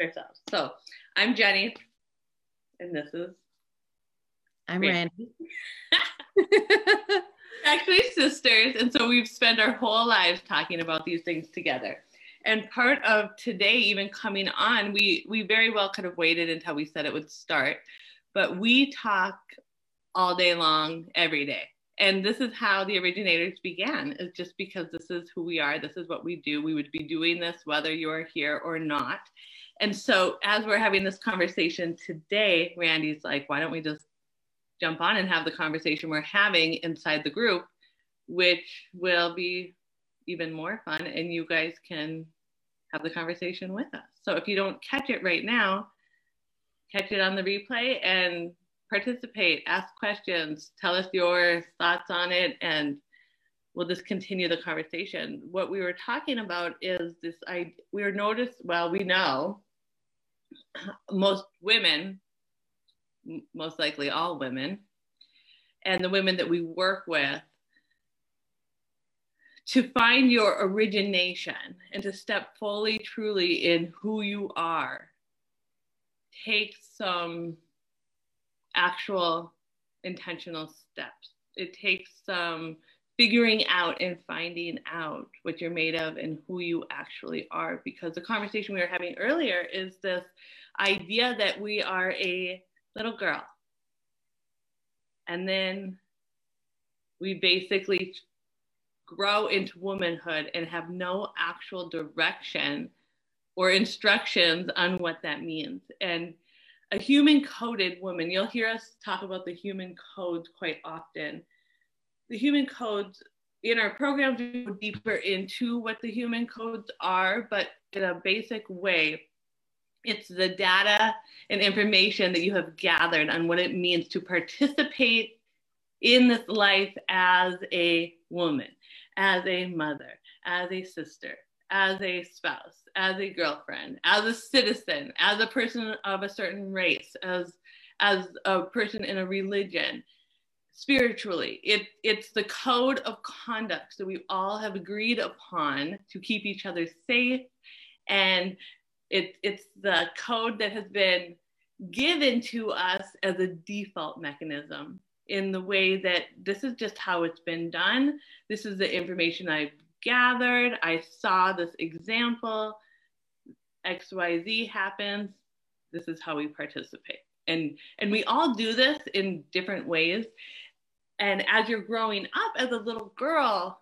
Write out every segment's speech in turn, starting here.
ourselves. So I'm Jenny, and this is I'm Randy. Actually, sisters, and so we've spent our whole lives talking about these things together. And part of today, even coming on, we we very well could have waited until we said it would start, but we talk all day long, every day. And this is how the originators began, is just because this is who we are, this is what we do. We would be doing this whether you're here or not. And so, as we're having this conversation today, Randy's like, why don't we just jump on and have the conversation we're having inside the group, which will be even more fun. And you guys can have the conversation with us. So, if you don't catch it right now, catch it on the replay and participate, ask questions, tell us your thoughts on it, and we'll just continue the conversation. What we were talking about is this I we were noticed, well, we know most women, most likely all women, and the women that we work with to find your origination and to step fully, truly in who you are takes some actual intentional steps. It takes some figuring out and finding out what you're made of and who you actually are. Because the conversation we were having earlier is this idea that we are a little girl. And then we basically grow into womanhood and have no actual direction or instructions on what that means. And a human coded woman, you'll hear us talk about the human codes quite often. The human codes in our program go deeper into what the human codes are, but in a basic way, it's the data and information that you have gathered on what it means to participate in this life as a woman, as a mother, as a sister, as a spouse, as a girlfriend, as a citizen, as a person of a certain race, as as a person in a religion, spiritually. It, it's the code of conduct that we all have agreed upon to keep each other safe. And it, it's the code that has been given to us as a default mechanism in the way that this is just how it's been done. This is the information I've gathered. I saw this example. XYZ happens. This is how we participate. And, and we all do this in different ways. And as you're growing up as a little girl,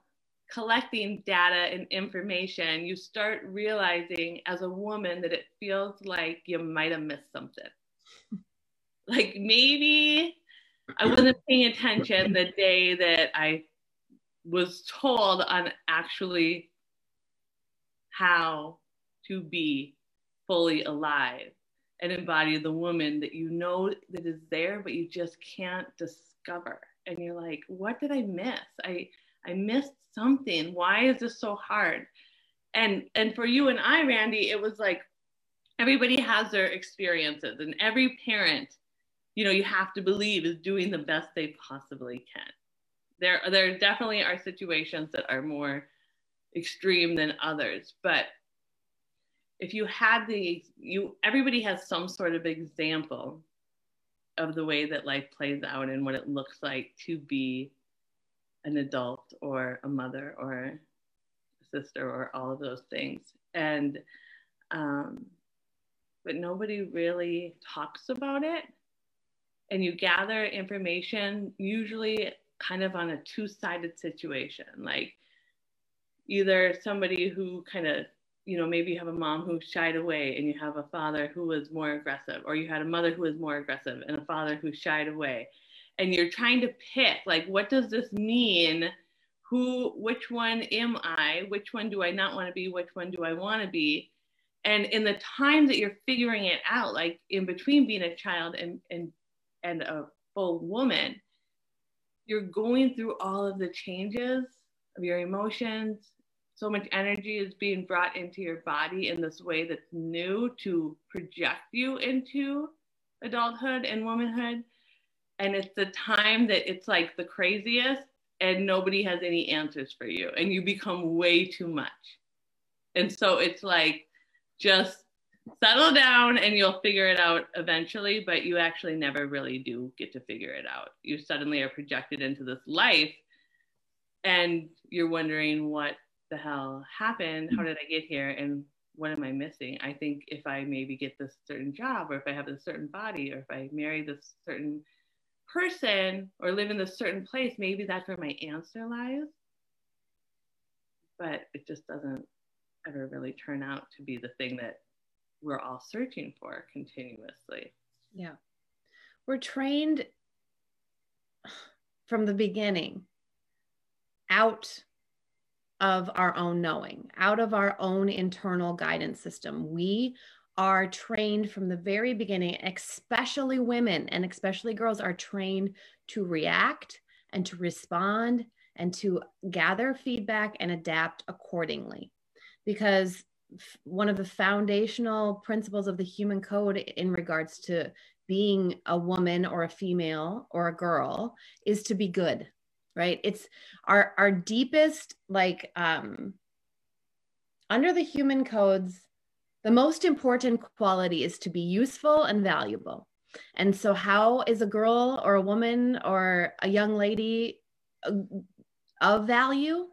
collecting data and information, you start realizing as a woman that it feels like you might have missed something. like maybe I wasn't paying attention the day that I was told on actually how to be fully alive and embody the woman that you know that is there, but you just can't discover. And you're like, what did I miss? I I missed something. Why is this so hard? And and for you and I, Randy, it was like everybody has their experiences, and every parent, you know, you have to believe is doing the best they possibly can. There, there definitely are situations that are more extreme than others, but if you had the you everybody has some sort of example of the way that life plays out and what it looks like to be an adult or a mother or a sister or all of those things. And um, but nobody really talks about it. And you gather information usually kind of on a two-sided situation like either somebody who kind of you know, maybe you have a mom who shied away and you have a father who was more aggressive, or you had a mother who was more aggressive and a father who shied away. And you're trying to pick, like, what does this mean? Who, which one am I? Which one do I not want to be? Which one do I want to be? And in the time that you're figuring it out, like in between being a child and, and, and a full woman, you're going through all of the changes of your emotions, so much energy is being brought into your body in this way that's new to project you into adulthood and womanhood. And it's the time that it's like the craziest and nobody has any answers for you and you become way too much. And so it's like just settle down and you'll figure it out eventually, but you actually never really do get to figure it out. You suddenly are projected into this life and you're wondering what the hell happened? How mm. did I get here? And what am I missing? I think if I maybe get this certain job or if I have this certain body or if I marry this certain person or live in this certain place, maybe that's where my answer lies. But it just doesn't ever really turn out to be the thing that we're all searching for continuously. Yeah. We're trained from the beginning out of our own knowing, out of our own internal guidance system. We are trained from the very beginning, especially women and especially girls are trained to react and to respond and to gather feedback and adapt accordingly. Because one of the foundational principles of the human code in regards to being a woman or a female or a girl is to be good right? It's our our deepest like um under the human codes the most important quality is to be useful and valuable. And so how is a girl or a woman or a young lady uh, of value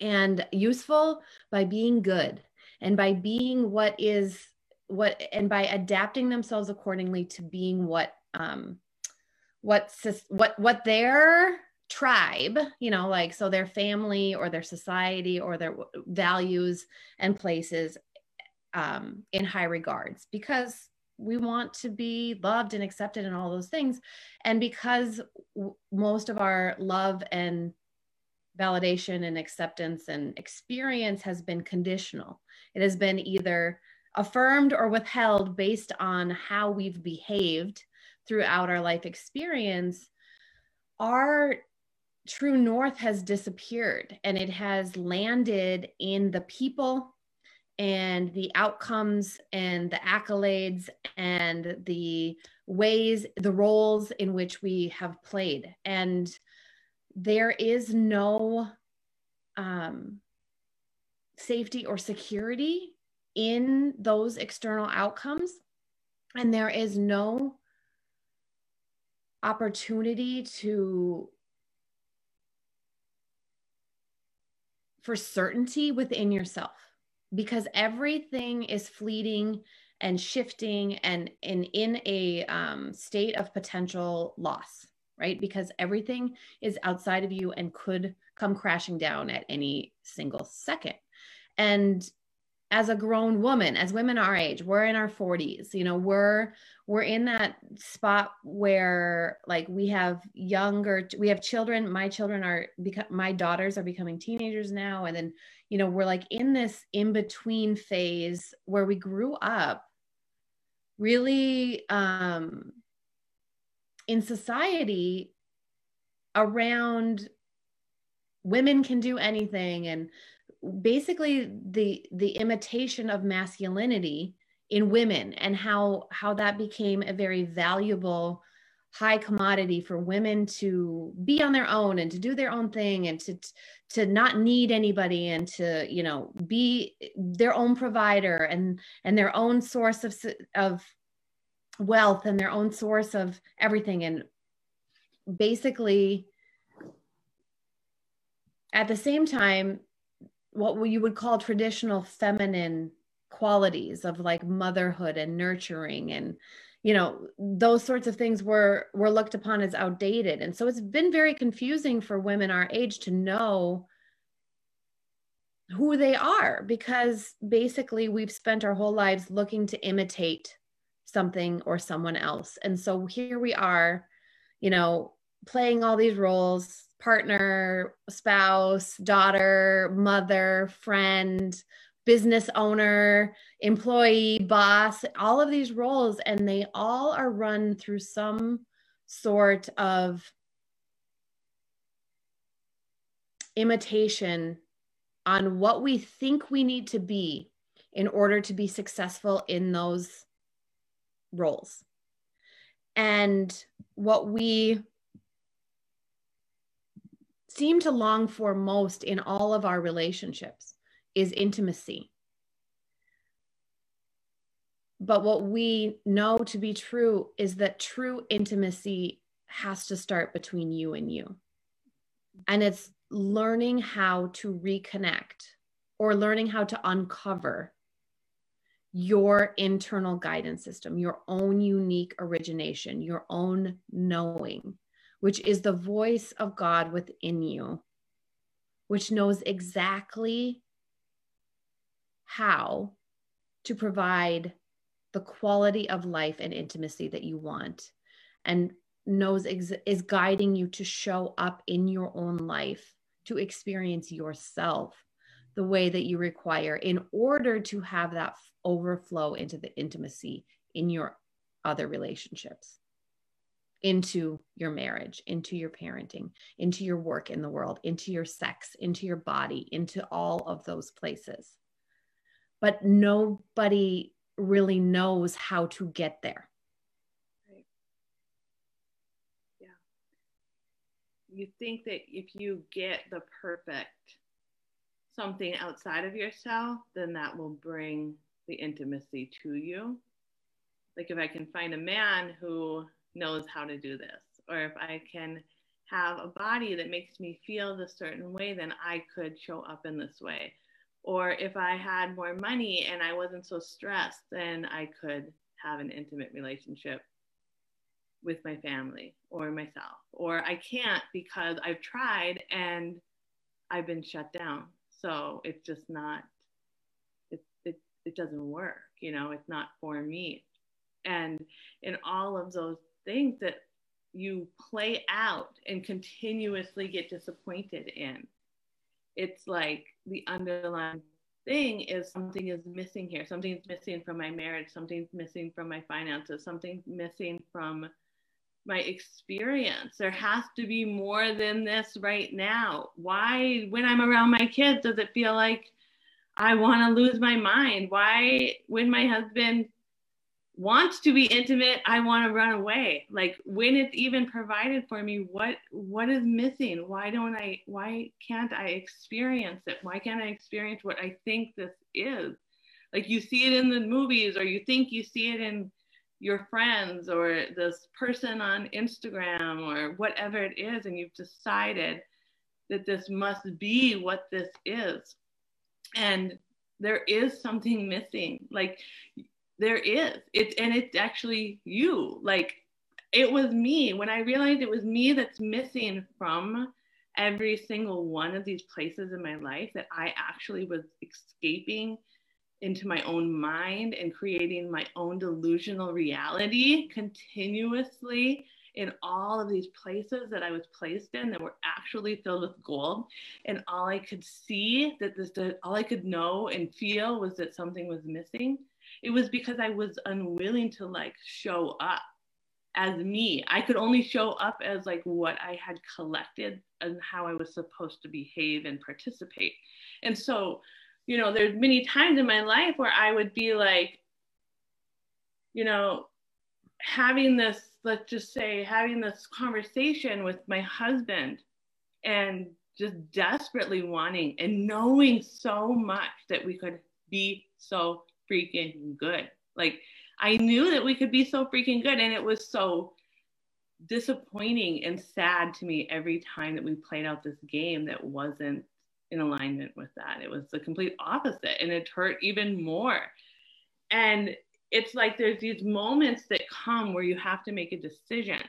and useful? By being good and by being what is what and by adapting themselves accordingly to being what um what what what their tribe, you know, like so their family or their society or their values and places um, in high regards because we want to be loved and accepted and all those things. And because w- most of our love and validation and acceptance and experience has been conditional, it has been either affirmed or withheld based on how we've behaved throughout our life experience our true north has disappeared and it has landed in the people and the outcomes and the accolades and the ways the roles in which we have played. And there is no um, safety or security in those external outcomes. And there is no opportunity to for certainty within yourself because everything is fleeting and shifting and, and in a um, state of potential loss right? Because everything is outside of you and could come crashing down at any single second. And as a grown woman as women our age we're in our 40s you know we're we're in that spot where like we have younger we have children my children are become my daughters are becoming teenagers now and then you know we're like in this in between phase where we grew up really um in society around women can do anything and basically the the imitation of masculinity in women and how how that became a very valuable high commodity for women to be on their own and to do their own thing and to to not need anybody and to you know be their own provider and and their own source of of wealth and their own source of everything. And basically at the same time what you would call traditional feminine qualities of like motherhood and nurturing and you know those sorts of things were were looked upon as outdated. And so it's been very confusing for women our age to know who they are because basically we've spent our whole lives looking to imitate something or someone else. And so here we are you know playing all these roles partner, spouse, daughter, mother, friend, business owner, employee, boss, all of these roles, and they all are run through some sort of imitation on what we think we need to be in order to be successful in those roles. And what we seem to long for most in all of our relationships is intimacy. but what we know to be true is that true intimacy has to start between you and you. And it's learning how to reconnect or learning how to uncover your internal guidance system, your own unique origination, your own knowing, which is the voice of God within you, which knows exactly how to provide the quality of life and intimacy that you want and knows ex- is guiding you to show up in your own life to experience yourself the way that you require in order to have that overflow into the intimacy in your other relationships into your marriage, into your parenting, into your work in the world, into your sex, into your body, into all of those places. But nobody really knows how to get there. Right. Yeah. You think that if you get the perfect something outside of yourself, then that will bring the intimacy to you. Like if I can find a man who knows how to do this, or if I can have a body that makes me feel the certain way, then I could show up in this way or if I had more money and I wasn't so stressed, then I could have an intimate relationship with my family or myself. Or I can't because I've tried and I've been shut down. So it's just not, it, it, it doesn't work, you know, it's not for me. And in all of those things that you play out and continuously get disappointed in, it's like the underlying thing is something is missing here. Something's missing from my marriage. Something's missing from my finances. Something's missing from my experience. There has to be more than this right now. Why, when I'm around my kids, does it feel like I want to lose my mind? Why, when my husband wants to be intimate i want to run away. Like when it's even provided for me what what is missing? Why don't i why can't i experience it? Why can't i experience what i think this is? Like you see it in the movies or you think you see it in your friends or this person on instagram or whatever it is and you've decided that this must be what this is. And there is something missing. Like there is. It's and it's actually you. Like it was me. When i realized it was me that's missing from every single one of these places in my life that i actually was escaping into my own mind and creating my own delusional reality continuously in all of these places that I was placed in that were actually filled with gold. And all I could see that this, all I could know and feel was that something was missing it was because I was unwilling to like show up as me. I could only show up as like what I had collected and how I was supposed to behave and participate. And so, you know, there's many times in my life where I would be like, you know, having this, let's just say, having this conversation with my husband and just desperately wanting and knowing so much that we could be so freaking good. Like I knew that we could be so freaking good. And it was so disappointing and sad to me every time that we played out this game that wasn't in alignment with that. It was the complete opposite and it hurt even more. And it's like there's these moments that come where you have to make a decision.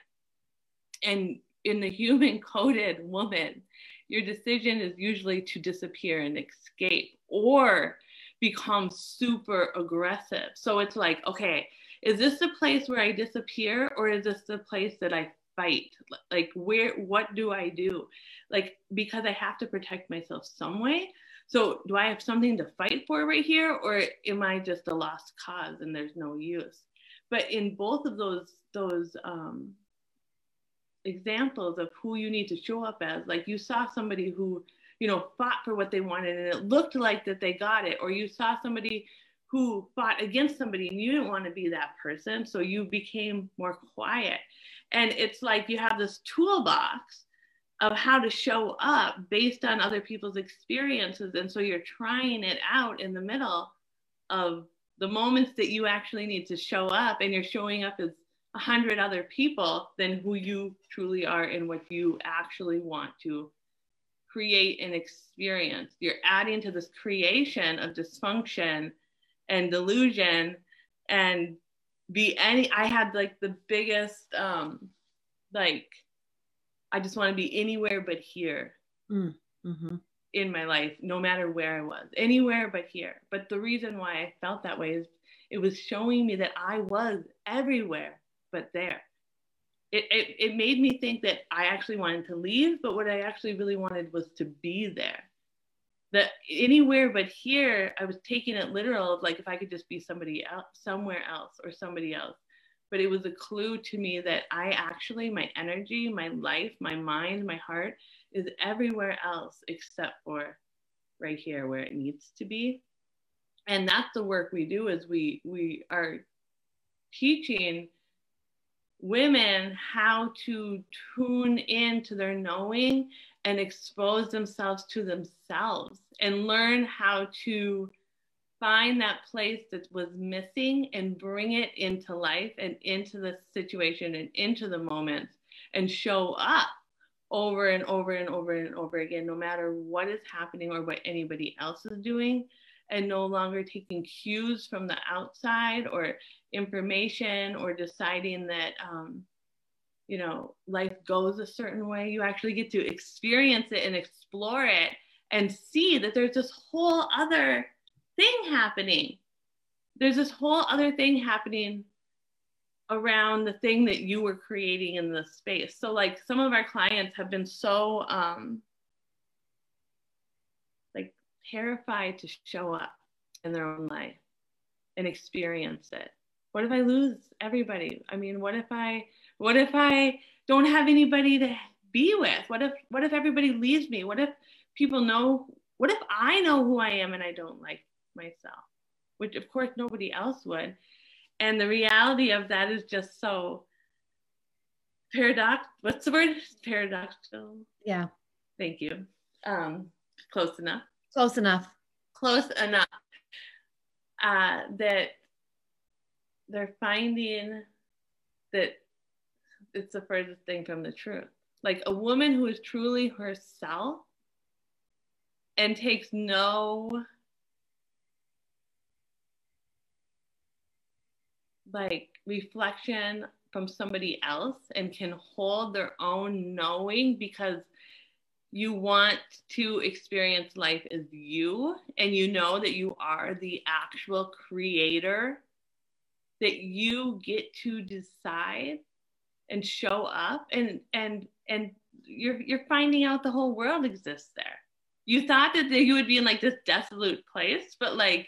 And in the human coded woman, your decision is usually to disappear and escape or become super aggressive. So it's like, okay, is this the place where I disappear or is this the place that I fight? Like, where, what do I do? Like, because I have to protect myself some way. So, do I have something to fight for right here or am I just a lost cause and there's no use? But in both of those, those, um, examples of who you need to show up as, like you saw somebody who you know, fought for what they wanted and it looked like that they got it, or you saw somebody who fought against somebody and you didn't want to be that person, so you became more quiet. And it's like you have this toolbox of how to show up based on other people's experiences. And so you're trying it out in the middle of the moments that you actually need to show up and you're showing up as a hundred other people than who you truly are and what you actually want to create an experience. You're adding to this creation of dysfunction and delusion and be any I had like the biggest um like I just want to be anywhere but here. Mm, mm-hmm in my life, no matter where I was, anywhere but here. But the reason why I felt that way is it was showing me that I was everywhere but there. It, it, it made me think that I actually wanted to leave, but what I actually really wanted was to be there. That anywhere but here, I was taking it literal of like if I could just be somebody else, somewhere else, or somebody else. But it was a clue to me that I actually, my energy, my life, my mind, my heart is everywhere else except for right here where it needs to be and that's the work we do is we we are teaching women how to tune into their knowing and expose themselves to themselves and learn how to find that place that was missing and bring it into life and into the situation and into the moment and show up over and over and over and over again, no matter what is happening or what anybody else is doing, and no longer taking cues from the outside or information or deciding that, um, you know, life goes a certain way. You actually get to experience it and explore it and see that there's this whole other thing happening. There's this whole other thing happening around the thing that you were creating in the space. So like some of our clients have been so um terrified to show up in their own life and experience it. What if I lose everybody? I mean, what if I what if I don't have anybody to be with? What if what if everybody leaves me? What if people know what if I know who I am and I don't like myself? Which of course nobody else would and the reality of that is just so paradox what's the word paradoxical yeah thank you um close enough close enough. Close enough uh that they're finding that it's the furthest thing from the truth. Like a woman who is truly herself and takes no like reflection from somebody else and can hold their own knowing because you want to experience life as you and you know that you are the actual creator that you get to decide and show up and and and you're you're finding out the whole world exists there you thought that you would be in like this desolate place but like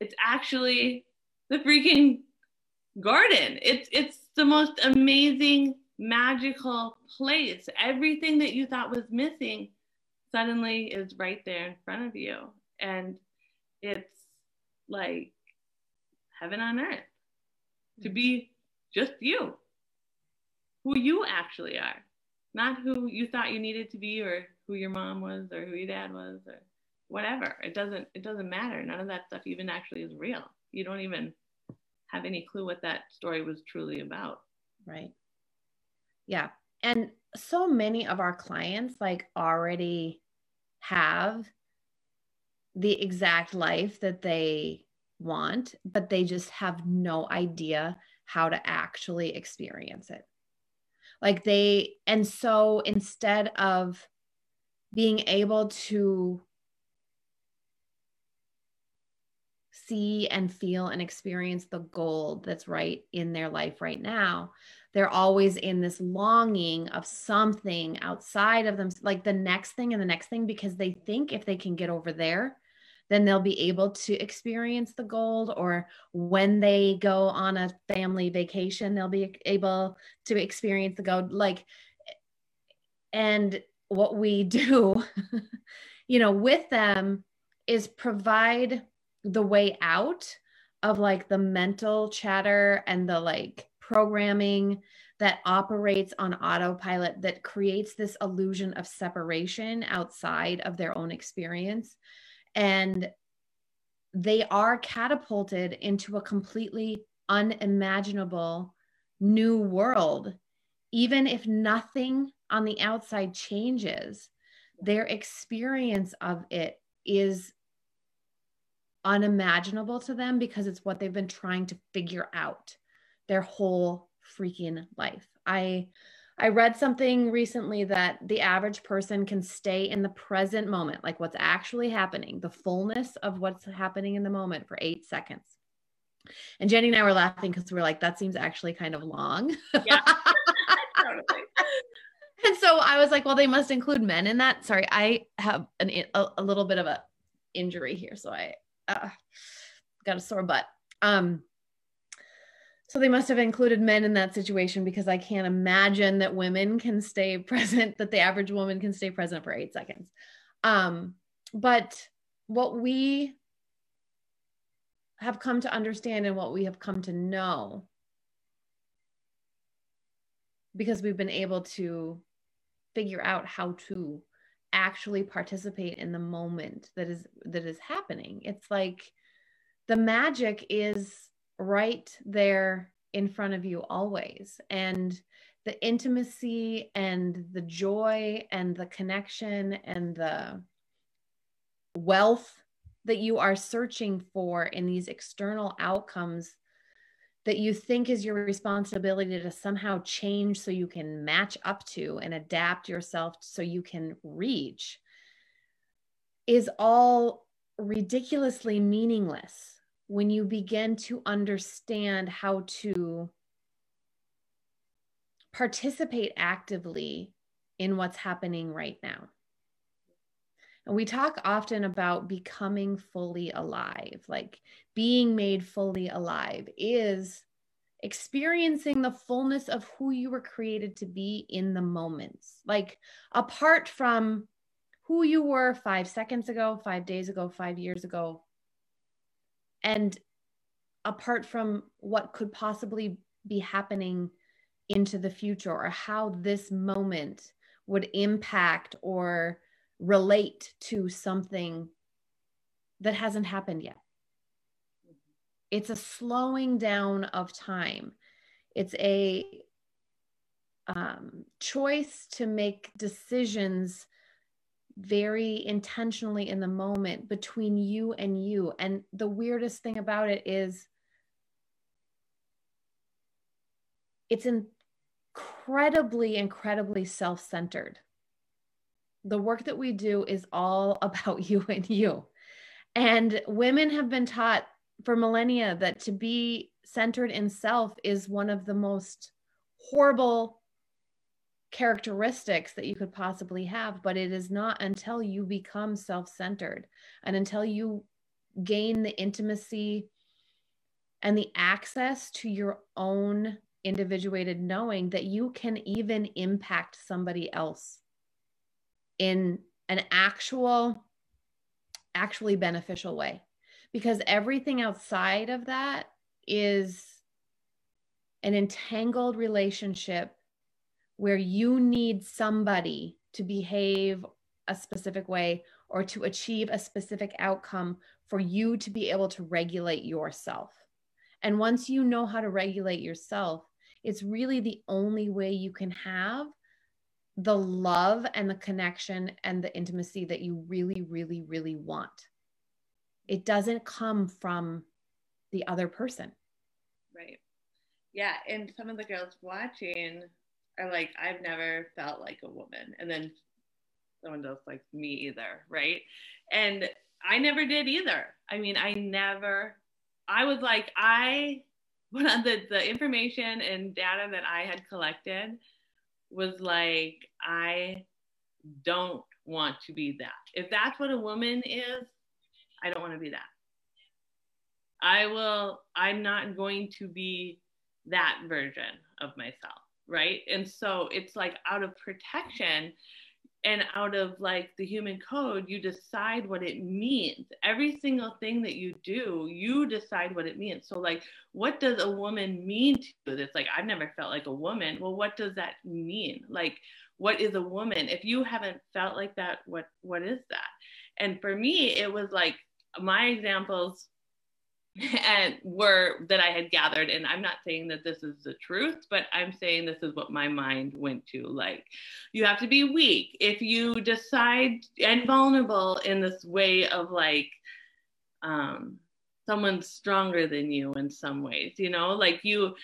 it's actually the freaking garden. It's it's the most amazing magical place. Everything that you thought was missing suddenly is right there in front of you. And it's like heaven on earth to be just you, who you actually are, not who you thought you needed to be or who your mom was or who your dad was or whatever. It doesn't it doesn't matter. None of that stuff even actually is real. You don't even have any clue what that story was truly about. Right. Yeah. And so many of our clients like already have the exact life that they want, but they just have no idea how to actually experience it. Like they, and so instead of being able to see and feel and experience the gold that's right in their life right now. They're always in this longing of something outside of them like the next thing and the next thing because they think if they can get over there then they'll be able to experience the gold or when they go on a family vacation they'll be able to experience the gold like and what we do you know with them is provide the way out of like the mental chatter and the like programming that operates on autopilot that creates this illusion of separation outside of their own experience and they are catapulted into a completely unimaginable new world. Even if nothing on the outside changes, their experience of it is unimaginable to them because it's what they've been trying to figure out their whole freaking life. I I read something recently that the average person can stay in the present moment, like what's actually happening, the fullness of what's happening in the moment for 8 seconds. And Jenny and I were laughing because we are like, that seems actually kind of long. Yeah. totally. and so I was like, well, they must include men in that. Sorry, I have an, a, a little bit of a injury here, so I uh, got a sore butt. Um, so they must have included men in that situation because I can't imagine that women can stay present, that the average woman can stay present for eight seconds. Um, but what we have come to understand and what we have come to know because we've been able to figure out how to actually participate in the moment that is that is happening. It's like the magic is right there in front of you always. And the intimacy and the joy and the connection and the wealth that you are searching for in these external outcomes that you think is your responsibility to somehow change so you can match up to and adapt yourself so you can reach is all ridiculously meaningless when you begin to understand how to participate actively in what's happening right now. And we talk often about becoming fully alive, like being made fully alive is experiencing the fullness of who you were created to be in the moments. Like apart from who you were five seconds ago, five days ago, five years ago, and apart from what could possibly be happening into the future or how this moment would impact or relate to something that hasn't happened yet. It's a slowing down of time. It's a um, choice to make decisions very intentionally in the moment between you and you. And the weirdest thing about it is it's incredibly, incredibly self centered the work that we do is all about you and you. And women have been taught for millennia that to be centered in self is one of the most horrible characteristics that you could possibly have. But it is not until you become self centered and until you gain the intimacy and the access to your own individuated knowing that you can even impact somebody else in an actual actually beneficial way because everything outside of that is an entangled relationship where you need somebody to behave a specific way or to achieve a specific outcome for you to be able to regulate yourself. And once you know how to regulate yourself, it's really the only way you can have the love and the connection and the intimacy that you really, really, really want. It doesn't come from the other person. Right. Yeah. And some of the girls watching are like, I've never felt like a woman. And then someone else like me either. Right. And I never did either. I mean, I never, I was like, I, the, the information and data that I had collected, was like, I don't want to be that. If that's what a woman is, I don't want to be that. I will, I'm not going to be that version of myself. Right. And so it's like out of protection, and out of like the human code you decide what it means. Every single thing that you do you decide what it means. So like what does a woman mean to you? It's like i've never felt like a woman. Well what does that mean? Like what is a woman? If you haven't felt like that what what is that? And for me it was like my examples and were that I had gathered. And I'm not saying that this is the truth, but I'm saying this is what my mind went to. Like, you have to be weak if you decide and vulnerable in this way of like, um, someone's stronger than you in some ways, you know, like you,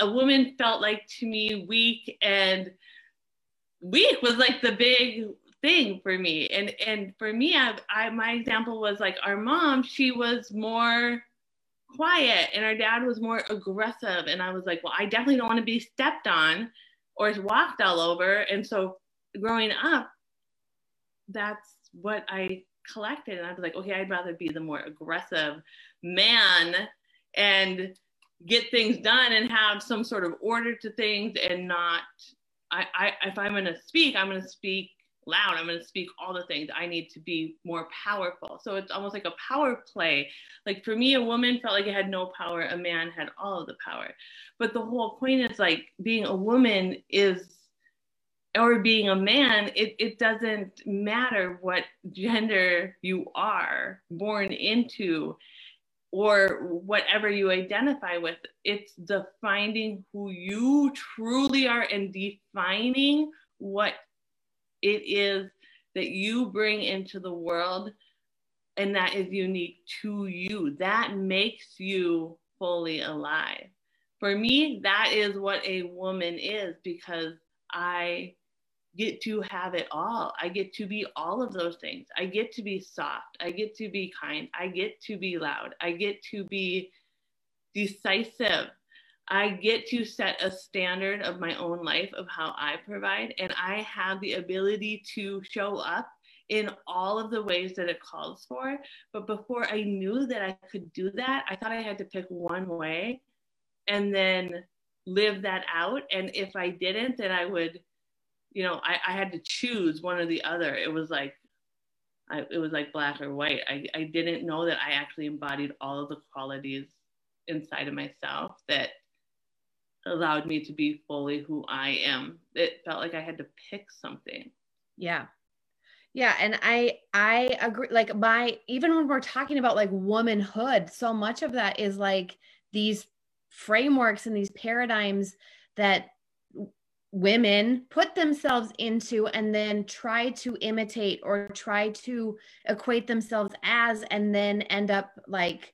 a woman felt like to me weak and weak was like the big thing for me. And, and for me, I, I, my example was like our mom, she was more quiet and our dad was more aggressive and i was like well i definitely don't want to be stepped on or walked all over and so growing up that's what i collected and i was like okay i'd rather be the more aggressive man and get things done and have some sort of order to things and not i, I if i'm going to speak i'm going to speak loud. I'm going to speak all the things. I need to be more powerful. So it's almost like a power play. Like for me, a woman felt like it had no power, a man had all of the power. But the whole point is like being a woman is, or being a man, it, it doesn't matter what gender you are born into or whatever you identify with. It's defining who you truly are and defining what it is that you bring into the world and that is unique to you. That makes you fully alive. For me, that is what a woman is because I get to have it all. I get to be all of those things. I get to be soft. I get to be kind. I get to be loud. I get to be decisive. I get to set a standard of my own life of how I provide, and I have the ability to show up in all of the ways that it calls for. But before I knew that I could do that, I thought I had to pick one way and then live that out. And if I didn't, then I would, you know, I, I had to choose one or the other. It was like, I, it was like black or white. I, I didn't know that I actually embodied all of the qualities inside of myself that allowed me to be fully who I am. It felt like I had to pick something. Yeah. Yeah, and I I agree like my even when we're talking about like womanhood, so much of that is like these frameworks and these paradigms that women put themselves into and then try to imitate or try to equate themselves as and then end up like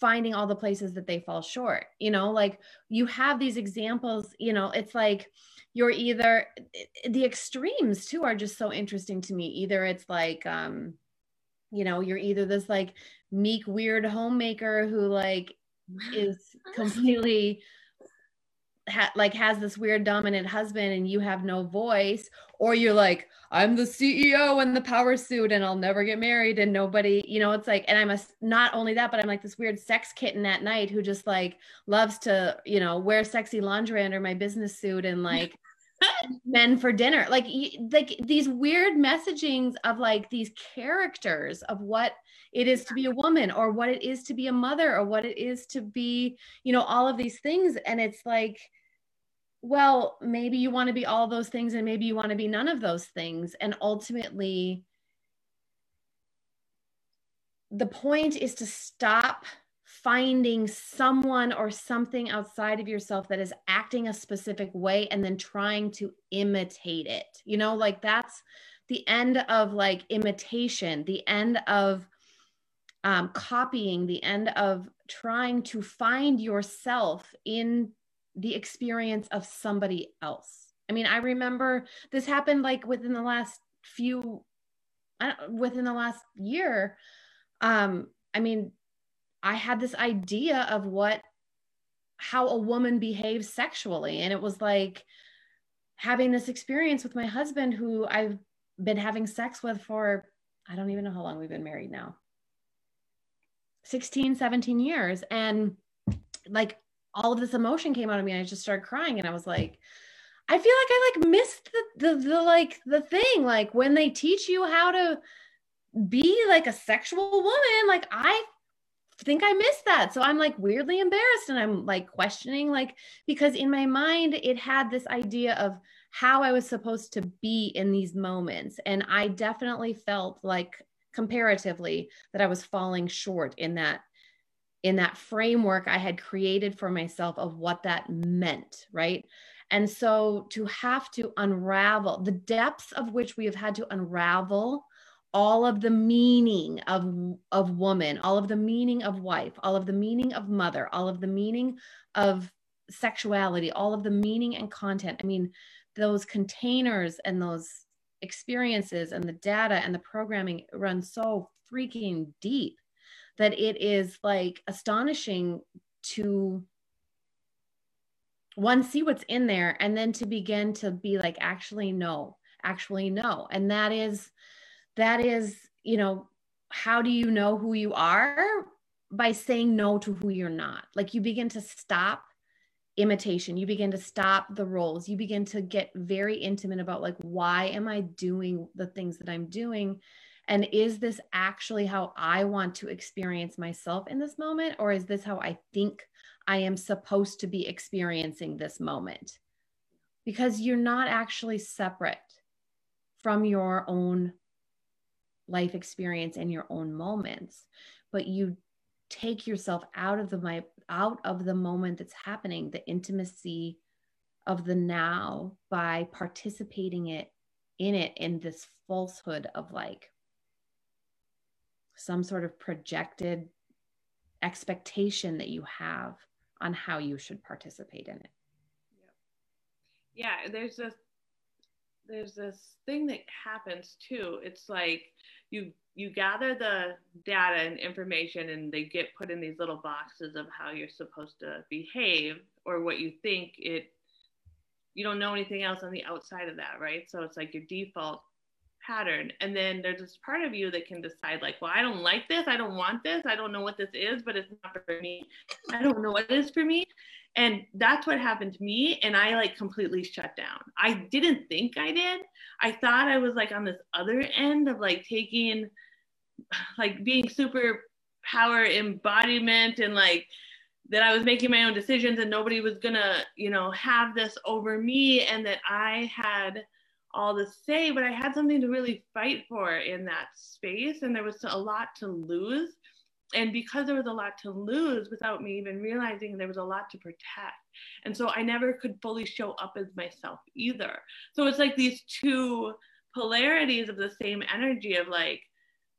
finding all the places that they fall short you know like you have these examples you know it's like you're either the extremes too are just so interesting to me. Either it's like um you know you're either this like meek weird homemaker who like is completely ha- like has this weird dominant husband and you have no voice or you're like i'm the ceo in the power suit and i'll never get married and nobody you know it's like and i'm a not only that but i'm like this weird sex kitten at night who just like loves to you know wear sexy lingerie under my business suit and like men for dinner. Like like these weird messagings of like these characters of what it is to be a woman or what it is to be a mother or what it is to be you know all of these things. And it's like well, maybe you want to be all those things and maybe you want to be none of those things. And ultimately, the point is to stop finding someone or something outside of yourself that is acting a specific way and then trying to imitate it. You know, like that's the end of like imitation, the end of um, copying, the end of trying to find yourself in the experience of somebody else. I mean, I remember this happened like within the last few, within the last year. Um, I mean, I had this idea of what, how a woman behaves sexually. And it was like having this experience with my husband who I've been having sex with for, I don't even know how long we've been married now 16, 17 years. And like all of this emotion came out of me and I just started crying and I was like I feel like I like missed the, the the like the thing like when they teach you how to be like a sexual woman like I think I missed that. So I'm like weirdly embarrassed and I'm like questioning like because in my mind it had this idea of how I was supposed to be in these moments and I definitely felt like comparatively that I was falling short in that in that framework I had created for myself of what that meant, right? And so to have to unravel the depths of which we have had to unravel all of the meaning of of woman, all of the meaning of wife, all of the meaning of mother, all of the meaning of sexuality, all of the meaning and content. I mean, those containers and those experiences and the data and the programming run so freaking deep that it is like astonishing to one see what's in there and then to begin to be like actually no actually no. And that is that is you know how do you know who you are? By saying no to who you're not. Like you begin to stop imitation. You begin to stop the roles. You begin to get very intimate about like why am i doing the things that i'm doing and is this actually how I want to experience myself in this moment? Or is this how I think I am supposed to be experiencing this moment? Because you're not actually separate from your own life experience and your own moments, but you take yourself out of the my, out of the moment that's happening, the intimacy of the now by participating it in it in this falsehood of like some sort of projected expectation that you have on how you should participate in it. Yeah, there's this there's this thing that happens too. It's like you you gather the data and information and they get put in these little boxes of how you're supposed to behave or what you think it you don't know anything else on the outside of that, right? So it's like your default pattern. And then there's this part of you that can decide like well i don't like this i don't want this i don't know what this is but it's not for me. I don't know what it is for me. And that's what happened to me and i like completely shut down. I didn't think i did. I thought i was like on this other end of like taking like being super power embodiment and like that i was making my own decisions and nobody was gonna you know have this over me and that i had all to say, but I had something to really fight for in that space. And there was a lot to lose. And because there was a lot to lose without me even realizing there was a lot to protect. And so I never could fully show up as myself either. So it's like these two polarities of the same energy of like,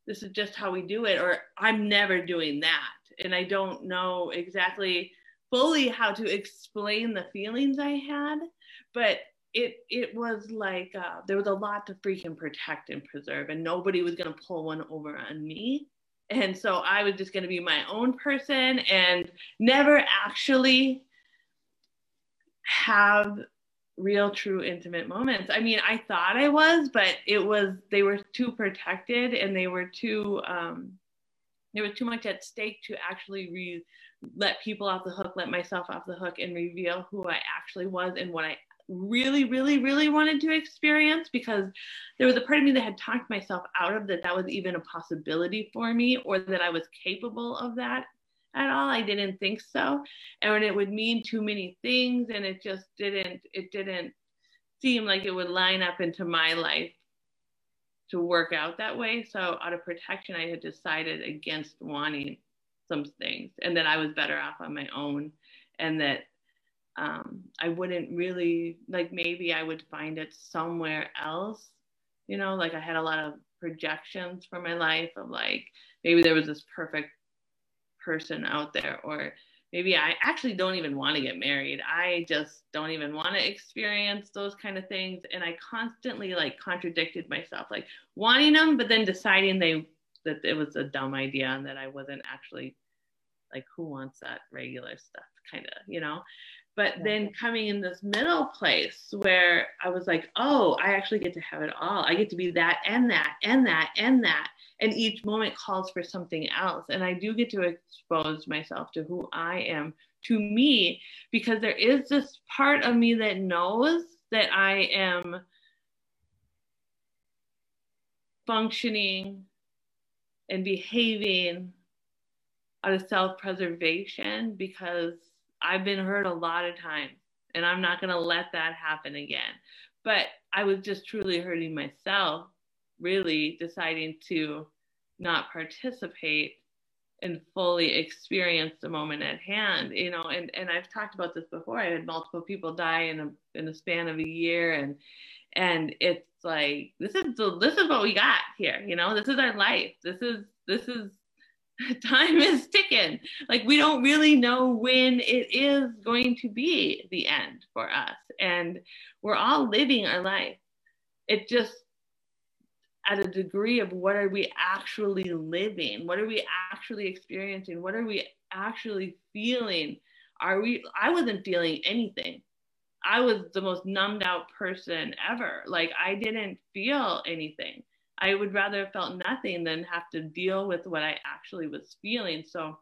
this is just how we do it, or I'm never doing that. And I don't know exactly fully how to explain the feelings I had, but it it was like uh, there was a lot to freaking protect and preserve, and nobody was gonna pull one over on me. And so I was just gonna be my own person and never actually have real, true, intimate moments. I mean, I thought I was, but it was they were too protected and they were too um, there was too much at stake to actually re- let people off the hook, let myself off the hook, and reveal who I actually was and what I really, really, really wanted to experience because there was a part of me that had talked myself out of that that was even a possibility for me or that I was capable of that at all. I didn't think so. And it would mean too many things and it just didn't, it didn't seem like it would line up into my life to work out that way. So out of protection, I had decided against wanting some things and that I was better off on my own and that um, I wouldn't really like maybe I would find it somewhere else. You know, like I had a lot of projections for my life of like maybe there was this perfect person out there, or maybe I actually don't even want to get married. I just don't even want to experience those kind of things. And I constantly like contradicted myself, like wanting them, but then deciding they that it was a dumb idea and that I wasn't actually like who wants that regular stuff kind of you know but yeah. then coming in this middle place where I was like, oh, I actually get to have it all. I get to be that and that and that and that. And each moment calls for something else. And I do get to expose myself to who I am to me because there is this part of me that knows that I am functioning and behaving out of self preservation because I've been hurt a lot of times and I'm not going to let that happen again. But I was just truly hurting myself, really deciding to not participate and fully experience the moment at hand you know and and i've talked about this before. I had multiple people die in a in a span of a year and and it's like this is the, this is what we got here you know? This is our life. This is this is time is ticking. Like we don't really know when it is going to be the end for us and we're all living our life. It just at a degree of what are we actually living? What are we actually experiencing? What are we actually feeling? Are we i wasn't feeling anything. I was the most numbed out person ever. Like i didn't feel anything i would rather have felt nothing than have to deal with what i actually was feeling so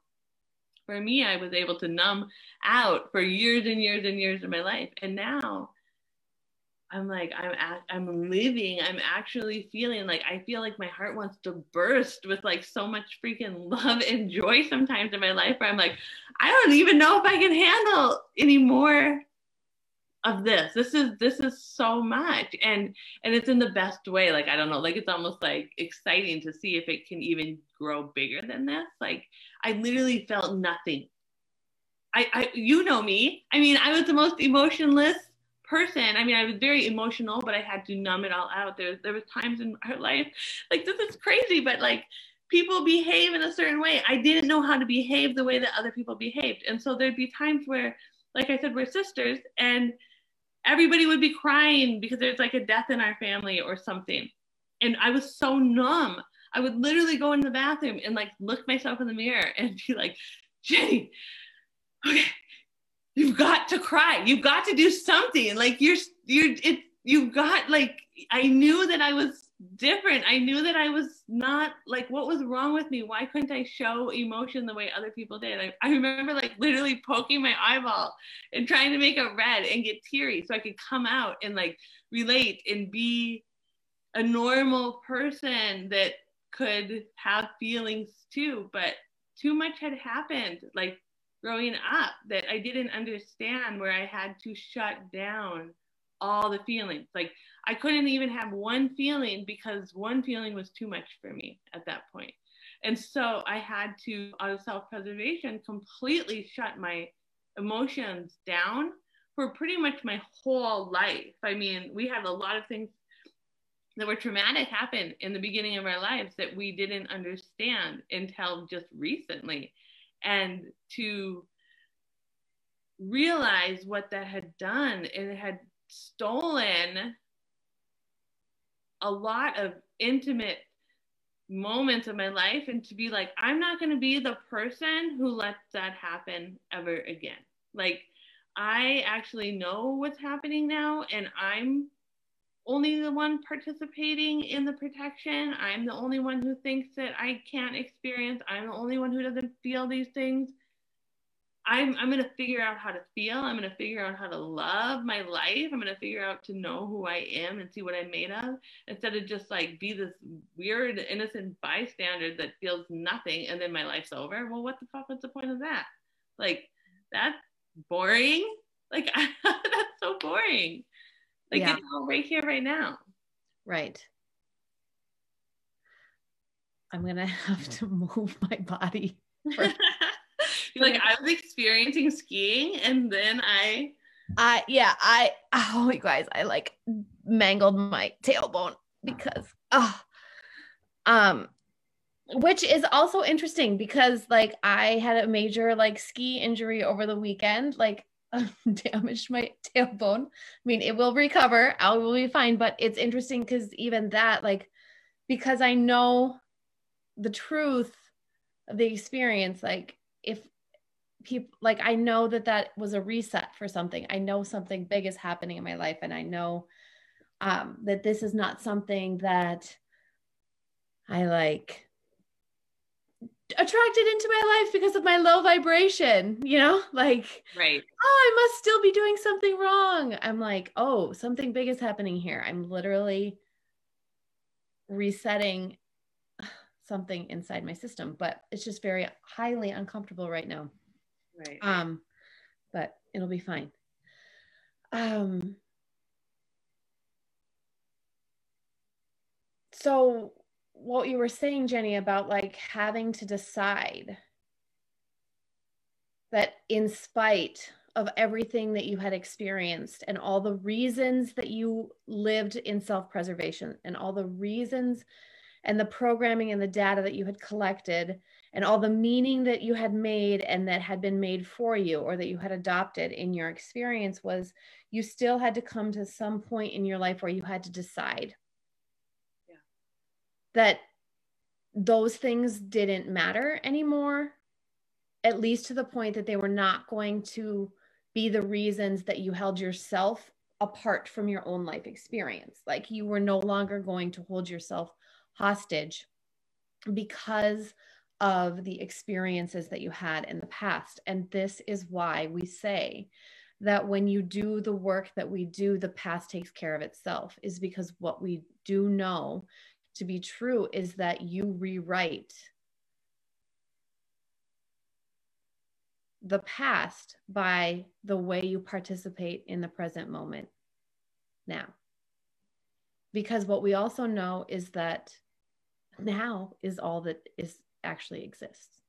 for me i was able to numb out for years and years and years of my life and now I'm like I'm I'm living. I'm actually feeling like I feel like my heart wants to burst with like so much freaking love and joy sometimes in my life where I'm like I don't even know if I can handle any more of this. This is this is so much and and it's in the best way. Like I don't know, like it's almost like exciting to see if it can even grow bigger than this. Like I literally felt nothing. I, I you know me. I mean, I was the most emotionless person. I mean, I was very emotional, but I had to numb it all out. There, there was times in my life, like this is crazy, but like people behave in a certain way. I didn't know how to behave the way that other people behaved, and so there'd be times where, like I said, we're sisters, and everybody would be crying because there's like a death in our family or something, and I was so numb. I would literally go in the bathroom and like look myself in the mirror and be like, Jenny, okay, you've got to cry. You've got to do something. Like you're you're it you've got like i knew that i was different. I knew that i was not like what was wrong with me? Why couldn't i show emotion the way other people did? I, I remember like literally poking my eyeball and trying to make it red and get teary so i could come out and like relate and be a normal person that could have feelings too. But too much had happened like growing up that I didn't understand where I had to shut down all the feelings. Like I couldn't even have one feeling because one feeling was too much for me at that point. And so I had to, out of self preservation, completely shut my emotions down for pretty much my whole life. I mean, we had a lot of things that were traumatic happen in the beginning of our lives that we didn't understand until just recently and to realize what that had done it had stolen a lot of intimate moments of my life and to be like i'm not going to be the person who lets that happen ever again like i actually know what's happening now and i'm only the one participating in the protection. I'm the only one who thinks that I can't experience. I'm the only one who doesn't feel these things. I'm, I'm going to figure out how to feel. I'm going to figure out how to love my life. I'm going to figure out to know who I am and see what I'm made of instead of just like be this weird, innocent bystander that feels nothing and then my life's over. Well, what the fuck was the point of that? Like, that's boring. Like, that's so boring. Like yeah. it's all right here, right now. Right. I'm gonna have to move my body. like I was experiencing skiing and then I I yeah, I oh you guys, I like mangled my tailbone because oh um which is also interesting because like I had a major like ski injury over the weekend. Like damaged my tailbone. I mean, it will recover. I will be fine. But it's interesting because even that, like, because I know the truth of the experience, like, if people, like, I know that that was a reset for something. I know something big is happening in my life, and I know um, that this is not something that I like attracted into my life because of my low vibration, you know? Like, right. Oh, I must still be doing something wrong. I'm like, oh, something big is happening here. I'm literally resetting something inside my system, but it's just very highly uncomfortable right now. Right. Um, but it'll be fine. Um, so what you were saying, Jenny, about like having to decide that in spite of everything that you had experienced and all the reasons that you lived in self preservation and all the reasons and the programming and the data that you had collected and all the meaning that you had made and that had been made for you or that you had adopted in your experience was you still had to come to some point in your life where you had to decide yeah. that those things didn't matter anymore at least to the point that they were not going to be the reasons that you held yourself apart from your own life experience like you were no longer going to hold yourself hostage because of the experiences that you had in the past. And this is why we say that when you do the work that we do, the past takes care of itself, is because what we do know to be true is that you rewrite the past by the way you participate in the present moment now. Because what we also know is that now is all that is actually exists.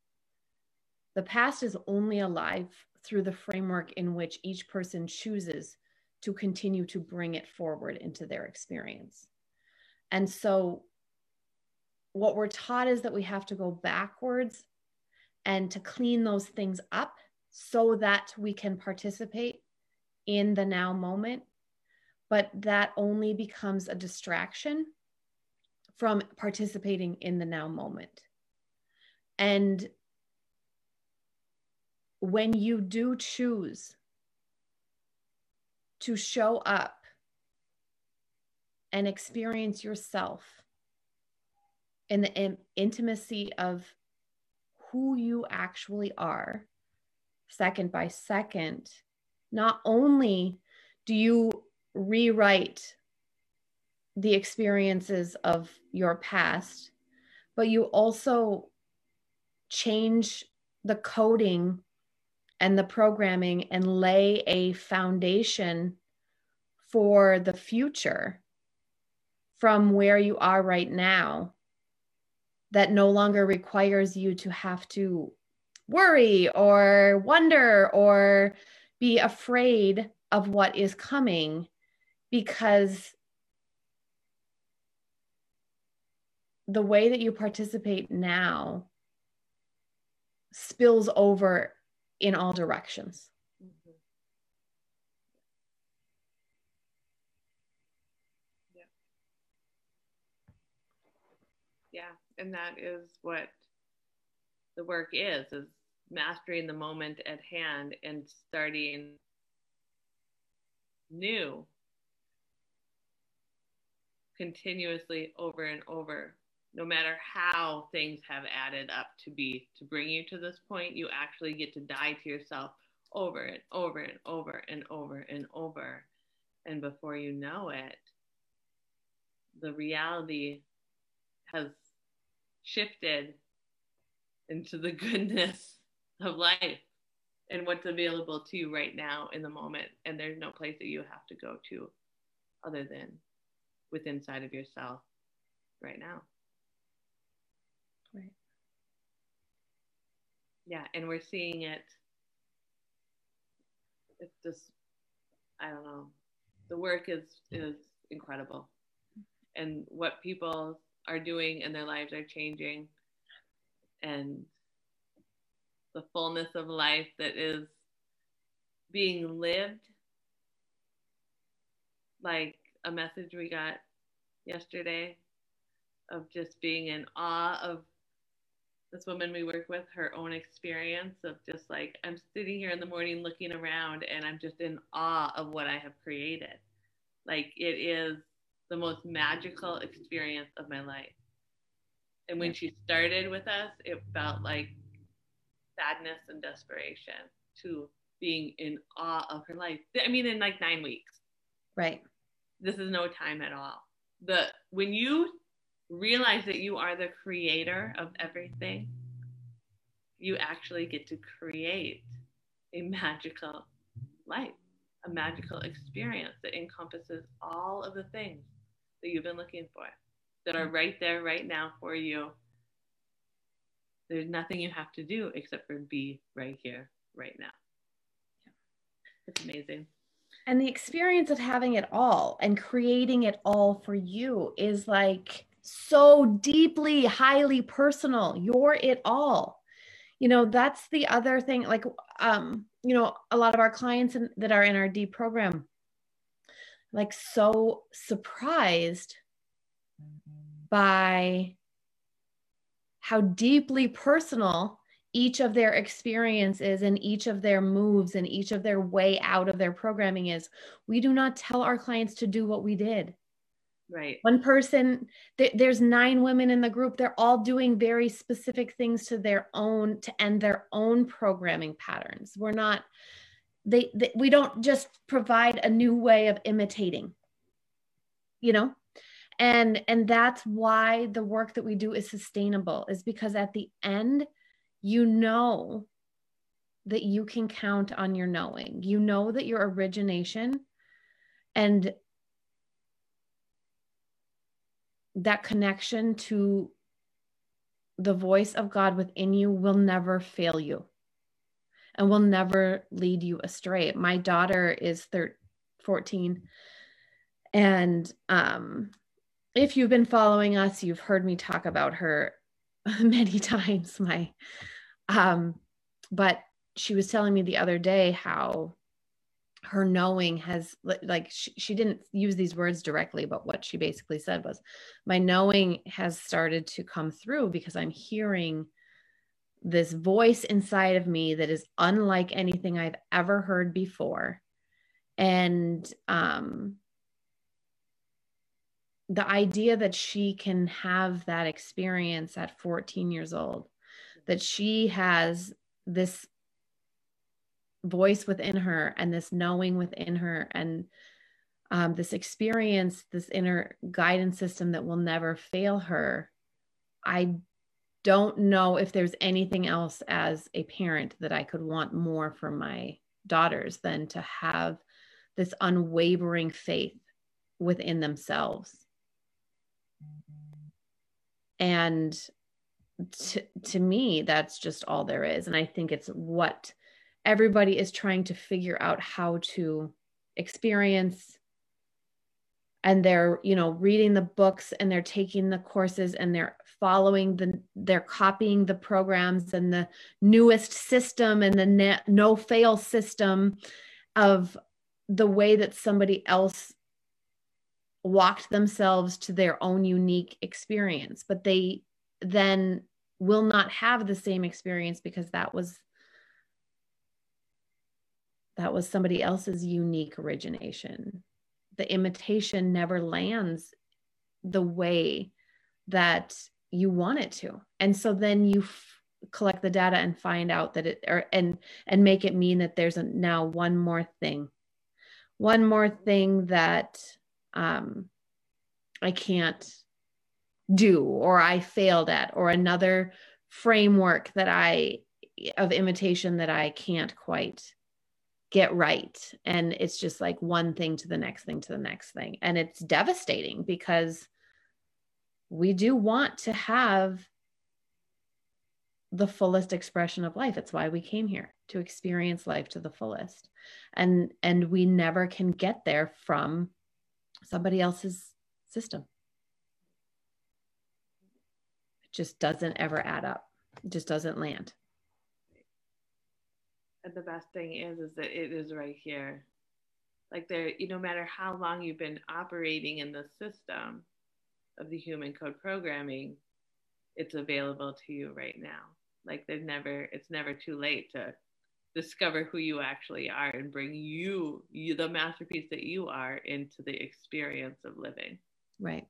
The past is only alive through the framework in which each person chooses to continue to bring it forward into their experience. And so, what we're taught is that we have to go backwards and to clean those things up so that we can participate in the now moment. But that only becomes a distraction from participating in the now moment. And when you do choose to show up and experience yourself in the in- intimacy of who you actually are, second by second, not only do you rewrite the experiences of your past, but you also change the coding and the programming and lay a foundation for the future from where you are right now that no longer requires you to have to worry or wonder or be afraid of what is coming because the way that you participate now spills over in all directions. Mm-hmm. Yeah. Yeah, and that is what the work is is mastering the moment at hand and starting new continuously over and over no matter how things have added up to be to bring you to this point, you actually get to die to yourself over and over and over and over and over. And before you know it, the reality has shifted into the goodness of life and what's available to you right now in the moment. And there's no place that you have to go to other than within inside of yourself right now. Yeah, and we're seeing it. It's just, I don't know. The work is is incredible, and what people are doing and their lives are changing, and the fullness of life that is being lived. Like a message we got yesterday of just being in awe of this woman we work with her own experience of just like i'm sitting here in the morning looking around and i'm just in awe of what i have created. Like it is the most magical experience of my life. And when she started with us it felt like sadness and desperation to being in awe of her life. I mean in like nine weeks. Right. This is no time at all. The when you realize that you are the creator of everything, you actually get to create a magical life, a magical experience that encompasses all of the things that you've been looking for. that are right there right now for you. There's nothing you have to do except for be right here, right now. It's amazing. And the experience of having it all and creating it all for you is like so deeply, highly personal. You're it all. You know, that's the other thing. Like, um, you know, a lot of our clients in, that are in our D program, like so surprised by how deeply personal each of their experiences and each of their moves and each of their way out of their programming is we do not tell our clients to do what we did right. One person th- there's nine women in the group. They're all doing very specific things to their own to end their own programming patterns. We're not they, they we don't just provide a new way of imitating you know? And and that's why the work that we do is sustainable is because at the end you know that you can count on your knowing. You know that your origination and that connection to the voice of God within you will never fail you and will never lead you astray. My daughter is 13, 14 and um if you've been following us, you've heard me talk about her many times. My, um, but she was telling me the other day how her knowing has like she, she didn't use these words directly but what she basically said was my knowing has started to come through because i'm hearing this voice inside of me that is unlike anything i've ever heard before. And um the idea that she can have that experience at 14 years old, that she has this voice within her and this knowing within her and um, this experience, this inner guidance system that will never fail her. I don't know if there's anything else as a parent that I could want more for my daughters than to have this unwavering faith within themselves and to, to me that's just all there is and i think it's what everybody is trying to figure out how to experience and they're you know reading the books and they're taking the courses and they're following the they're copying the programs and the newest system and the no fail system of the way that somebody else walked themselves to their own unique experience, but they then will not have the same experience because that was that was somebody else's unique origination. The imitation never lands the way that you want it to. And so then you f- collect the data and find out that it or and and make it mean that there's a, now one more thing. One more thing that um, I can't do or I failed at, or another framework that I of imitation that I can't quite get right. And it's just like one thing to the next thing to the next thing. And it's devastating because we do want to have the fullest expression of life. It's why we came here to experience life to the fullest. And and we never can get there from somebody else's system. It just doesn't ever add up. It just doesn't land. And the best thing is, is that it is right here. Like there, you no matter how long you've been operating in the system of the human code programming, it's available to you right now. Like there's never, it's never too late to discover who you actually are and bring you, you the masterpiece that you are into the experience of living. Right.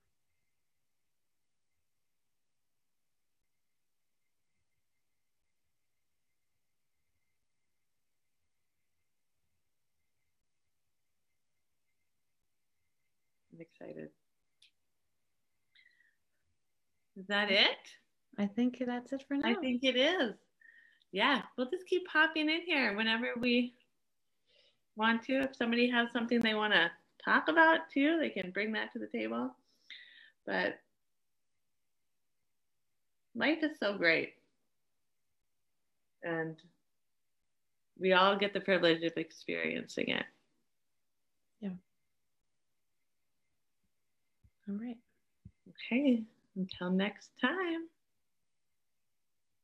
I'm excited. Is that it? I think that's it for now. I think it is yeah, we'll just keep popping in here whenever we want to. If somebody has something they want to talk about too, they can bring that to the table. But life is so great. And we all get the privilege of experiencing it. Yeah. All right. Okay. Until next time.